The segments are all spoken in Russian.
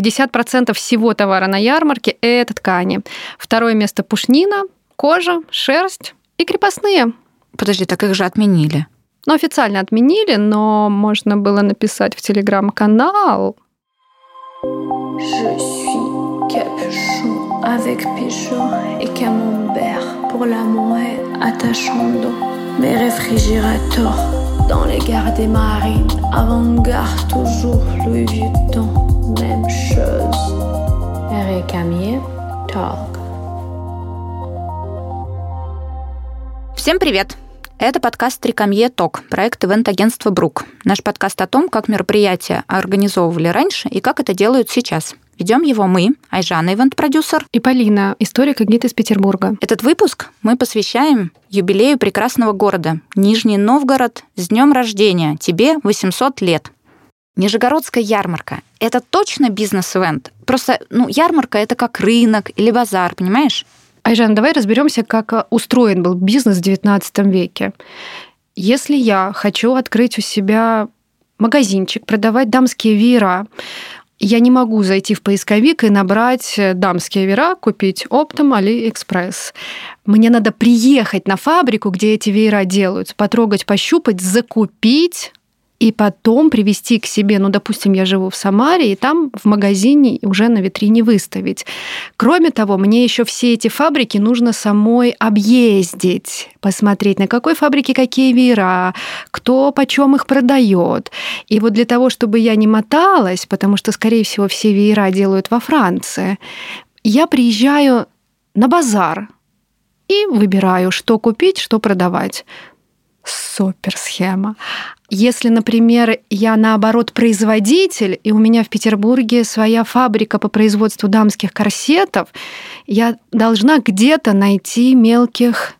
50% всего товара на ярмарке – это ткани. Второе место – пушнина, кожа, шерсть и крепостные. Подожди, так их же отменили. Ну, официально отменили, но можно было написать в телеграм-канал. Avec et camembert pour mes réfrigérateurs dans les gares des marines, avant-garde toujours Louis Vuitton, chose. Рекамье Talk. Всем привет! Это подкаст «Трикомье Ток», проект ивент-агентства «Брук». Наш подкаст о том, как мероприятия организовывали раньше и как это делают сейчас. Ведем его мы, Айжана, ивент-продюсер. И Полина, историк и гид из Петербурга. Этот выпуск мы посвящаем юбилею прекрасного города Нижний Новгород с днем рождения. Тебе 800 лет. Нижегородская ярмарка – это точно бизнес-event? Просто, ну, ярмарка – это как рынок или базар, понимаешь? Айжан, давай разберемся, как э, устроен был бизнес в XIX веке. Если я хочу открыть у себя магазинчик, продавать дамские веера, я не могу зайти в поисковик и набрать э, дамские веера, купить оптом Алиэкспресс. Мне надо приехать на фабрику, где эти веера делаются, потрогать, пощупать, закупить, и потом привести к себе, ну, допустим, я живу в Самаре, и там в магазине уже на витрине выставить. Кроме того, мне еще все эти фабрики нужно самой объездить, посмотреть, на какой фабрике какие веера, кто почем их продает. И вот для того, чтобы я не моталась, потому что, скорее всего, все веера делают во Франции, я приезжаю на базар и выбираю, что купить, что продавать. Супер схема. Если, например, я наоборот производитель, и у меня в Петербурге своя фабрика по производству дамских корсетов, я должна где-то найти мелких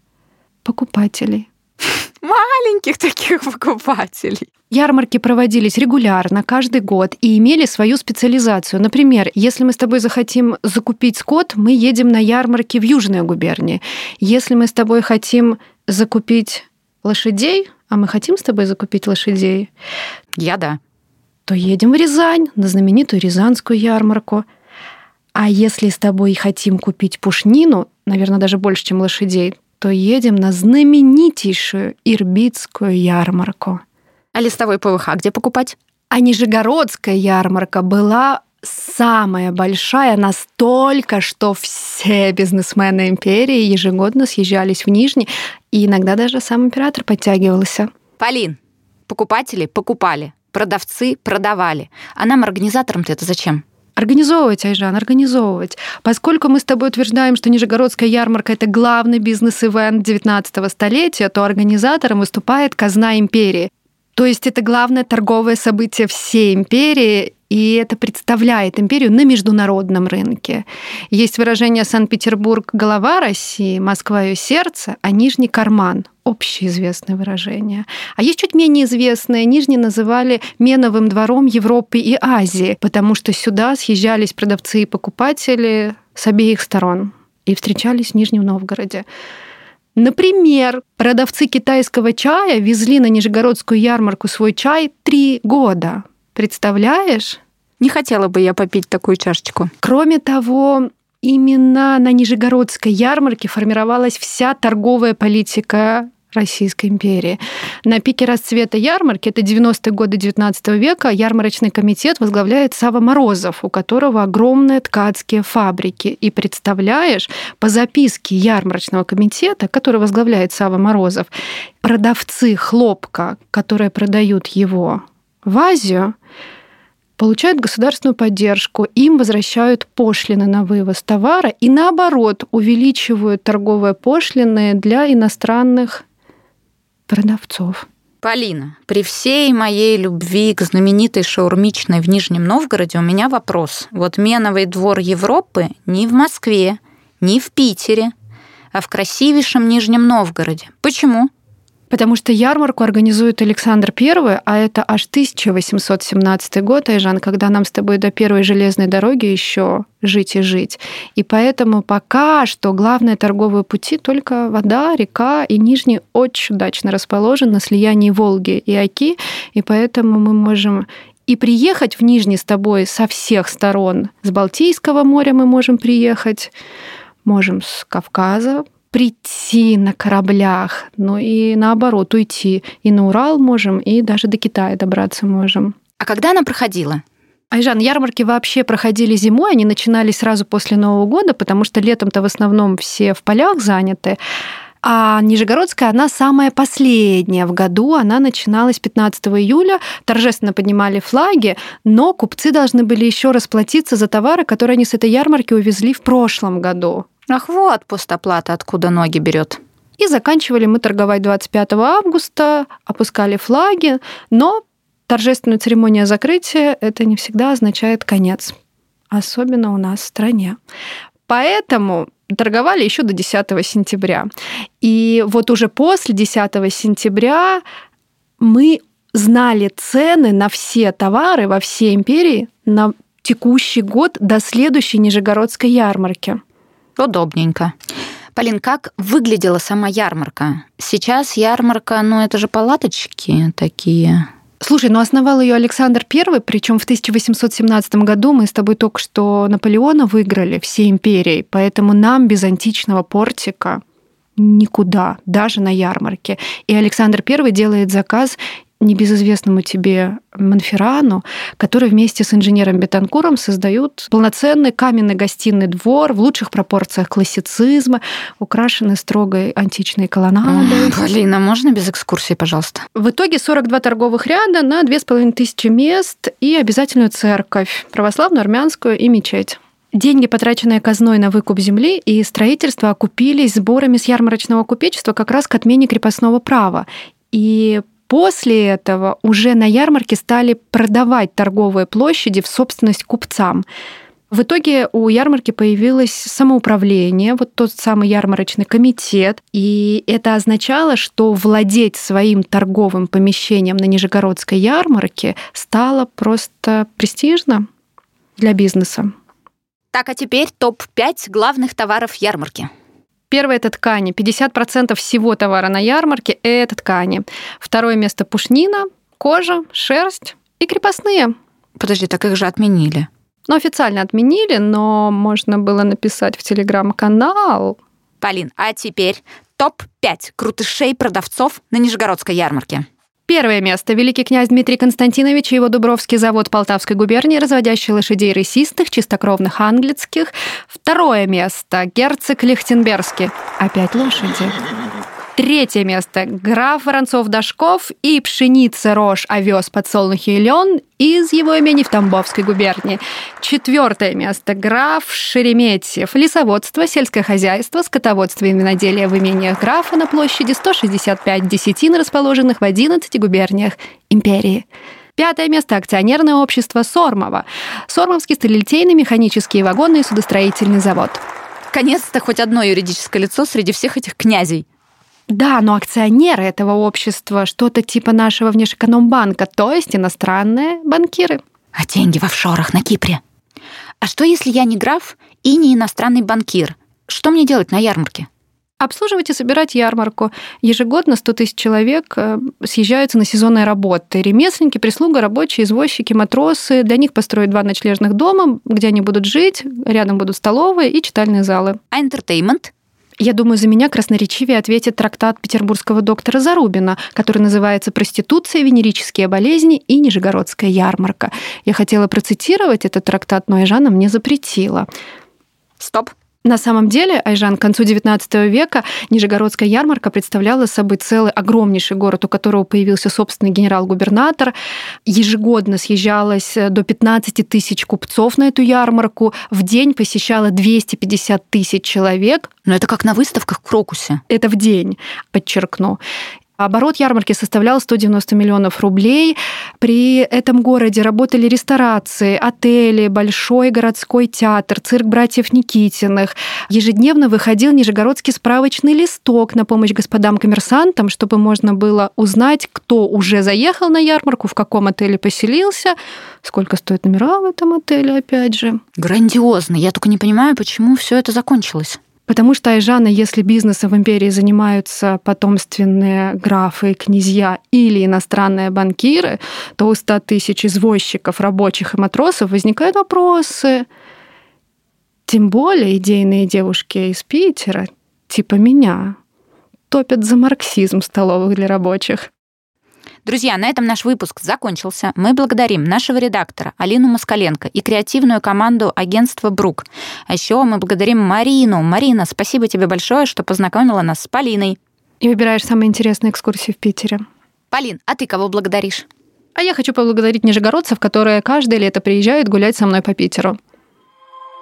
покупателей. Маленьких таких покупателей. Ярмарки проводились регулярно, каждый год, и имели свою специализацию. Например, если мы с тобой захотим закупить скот, мы едем на ярмарки в Южной губернии. Если мы с тобой хотим закупить лошадей, а мы хотим с тобой закупить лошадей? Я да. То едем в Рязань, на знаменитую Рязанскую ярмарку. А если с тобой хотим купить пушнину, наверное, даже больше, чем лошадей, то едем на знаменитейшую Ирбитскую ярмарку. А листовой ПВХ где покупать? А Нижегородская ярмарка была самая большая настолько, что все бизнесмены империи ежегодно съезжались в Нижний, и иногда даже сам император подтягивался. Полин, покупатели покупали, продавцы продавали. А нам, организаторам-то это зачем? Организовывать, Айжан, организовывать. Поскольку мы с тобой утверждаем, что Нижегородская ярмарка – это главный бизнес-ивент 19 столетия, то организатором выступает казна империи. То есть это главное торговое событие всей империи, и это представляет империю на международном рынке. Есть выражение «Санкт-Петербург – голова России», «Москва – ее сердце», а «Нижний карман» – общеизвестное выражение. А есть чуть менее известное. Нижний называли меновым двором Европы и Азии, потому что сюда съезжались продавцы и покупатели с обеих сторон и встречались в Нижнем Новгороде. Например, продавцы китайского чая везли на Нижегородскую ярмарку свой чай три года. Представляешь? Не хотела бы я попить такую чашечку. Кроме того, именно на Нижегородской ярмарке формировалась вся торговая политика Российской империи. На пике расцвета ярмарки, это 90-е годы 19 века, ярмарочный комитет возглавляет Сава Морозов, у которого огромные ткацкие фабрики. И представляешь, по записке ярмарочного комитета, который возглавляет Сава Морозов, продавцы хлопка, которые продают его в Азию, получают государственную поддержку, им возвращают пошлины на вывоз товара и наоборот увеличивают торговые пошлины для иностранных продавцов. Полина, при всей моей любви к знаменитой шаурмичной в Нижнем Новгороде у меня вопрос. Вот Меновый двор Европы не в Москве, не в Питере, а в красивейшем Нижнем Новгороде. Почему? Потому что ярмарку организует Александр I, а это аж 1817 год, Айжан, когда нам с тобой до первой железной дороги еще жить и жить. И поэтому пока что главные торговые пути только вода, река и Нижний очень удачно расположен на слиянии Волги и Оки, и поэтому мы можем и приехать в Нижний с тобой со всех сторон. С Балтийского моря мы можем приехать, можем с Кавказа прийти на кораблях, ну и наоборот уйти. И на Урал можем, и даже до Китая добраться можем. А когда она проходила? Айжан, ярмарки вообще проходили зимой, они начинались сразу после Нового года, потому что летом-то в основном все в полях заняты. А Нижегородская, она самая последняя в году, она начиналась 15 июля, торжественно поднимали флаги, но купцы должны были еще расплатиться за товары, которые они с этой ярмарки увезли в прошлом году. Ах, вот пустоплата, откуда ноги берет. И заканчивали мы торговать 25 августа, опускали флаги, но торжественная церемония закрытия это не всегда означает конец, особенно у нас в стране. Поэтому торговали еще до 10 сентября. И вот уже после 10 сентября мы знали цены на все товары во всей империи на текущий год до следующей Нижегородской ярмарки. Удобненько. Полин, как выглядела сама ярмарка? Сейчас ярмарка, ну это же палаточки такие. Слушай, ну основал ее Александр I, причем в 1817 году мы с тобой только что Наполеона выиграли всей империей, поэтому нам без античного портика никуда, даже на ярмарке. И Александр I делает заказ небезызвестному тебе Монферану, который вместе с инженером Бетанкуром создают полноценный каменный гостиный двор в лучших пропорциях классицизма, украшенный строгой античной колоннадой. Полина, можно без экскурсии, пожалуйста? В итоге 42 торговых ряда на 2500 мест и обязательную церковь, православную, армянскую и мечеть. Деньги, потраченные казной на выкуп земли и строительство, окупились сборами с ярмарочного купечества как раз к отмене крепостного права. И После этого уже на ярмарке стали продавать торговые площади в собственность купцам. В итоге у ярмарки появилось самоуправление, вот тот самый ярмарочный комитет, и это означало, что владеть своим торговым помещением на Нижегородской ярмарке стало просто престижно для бизнеса. Так, а теперь топ-5 главных товаров ярмарки. Первое – это ткани. 50% всего товара на ярмарке – это ткани. Второе место – пушнина, кожа, шерсть и крепостные. Подожди, так их же отменили. Ну, официально отменили, но можно было написать в телеграм-канал. Полин, а теперь топ-5 крутышей продавцов на Нижегородской ярмарке. Первое место. Великий князь Дмитрий Константинович и его Дубровский завод Полтавской губернии, разводящий лошадей рысистых, чистокровных английских. Второе место. Герцог Лихтенбергский. Опять лошади. Третье место. Граф Воронцов-Дашков и пшеница, рожь, овес, подсолнухи и лен из его имени в Тамбовской губернии. Четвертое место. Граф Шереметьев. Лесоводство, сельское хозяйство, скотоводство и виноделие в имениях графа на площади 165 десятин, расположенных в 11 губерниях империи. Пятое место – акционерное общество Сормова. Сормовский сталелитейный механический вагонный судостроительный завод. Наконец-то хоть одно юридическое лицо среди всех этих князей. Да, но акционеры этого общества что-то типа нашего внешэкономбанка, то есть иностранные банкиры. А деньги в офшорах на Кипре. А что, если я не граф и не иностранный банкир? Что мне делать на ярмарке? Обслуживать и собирать ярмарку. Ежегодно 100 тысяч человек э, съезжаются на сезонные работы. Ремесленники, прислуга, рабочие, извозчики, матросы. Для них построить два ночлежных дома, где они будут жить. Рядом будут столовые и читальные залы. А entertainment? Я думаю, за меня красноречивее ответит трактат петербургского доктора Зарубина, который называется «Проституция, венерические болезни и Нижегородская ярмарка». Я хотела процитировать этот трактат, но Айжана мне запретила. Стоп. На самом деле, Айжан, к концу XIX века Нижегородская ярмарка представляла собой целый огромнейший город, у которого появился собственный генерал-губернатор. Ежегодно съезжалось до 15 тысяч купцов на эту ярмарку. В день посещало 250 тысяч человек. Но это как на выставках в Крокусе. Это в день, подчеркну. Оборот ярмарки составлял 190 миллионов рублей. При этом городе работали ресторации, отели, большой городской театр, цирк братьев Никитиных. Ежедневно выходил Нижегородский справочный листок на помощь господам-коммерсантам, чтобы можно было узнать, кто уже заехал на ярмарку, в каком отеле поселился, сколько стоят номера в этом отеле, опять же. Грандиозно. Я только не понимаю, почему все это закончилось. Потому что, Айжана, если бизнесом в империи занимаются потомственные графы, князья или иностранные банкиры, то у 100 тысяч извозчиков, рабочих и матросов возникают вопросы. Тем более идейные девушки из Питера, типа меня, топят за марксизм столовых для рабочих. Друзья, на этом наш выпуск закончился. Мы благодарим нашего редактора Алину Москаленко и креативную команду агентства «Брук». А еще мы благодарим Марину. Марина, спасибо тебе большое, что познакомила нас с Полиной. И выбираешь самые интересные экскурсии в Питере. Полин, а ты кого благодаришь? А я хочу поблагодарить нижегородцев, которые каждое лето приезжают гулять со мной по Питеру.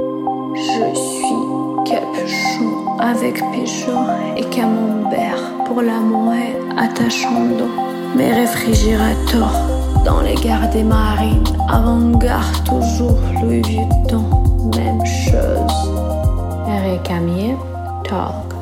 Je suis capuchon avec Peugeot et camembert pour l'amour attachant d'eau. Mes réfrigérateurs dans les gares des marines. Avant-garde, toujours Louis Vuitton, même chose. Eric Camier, talk.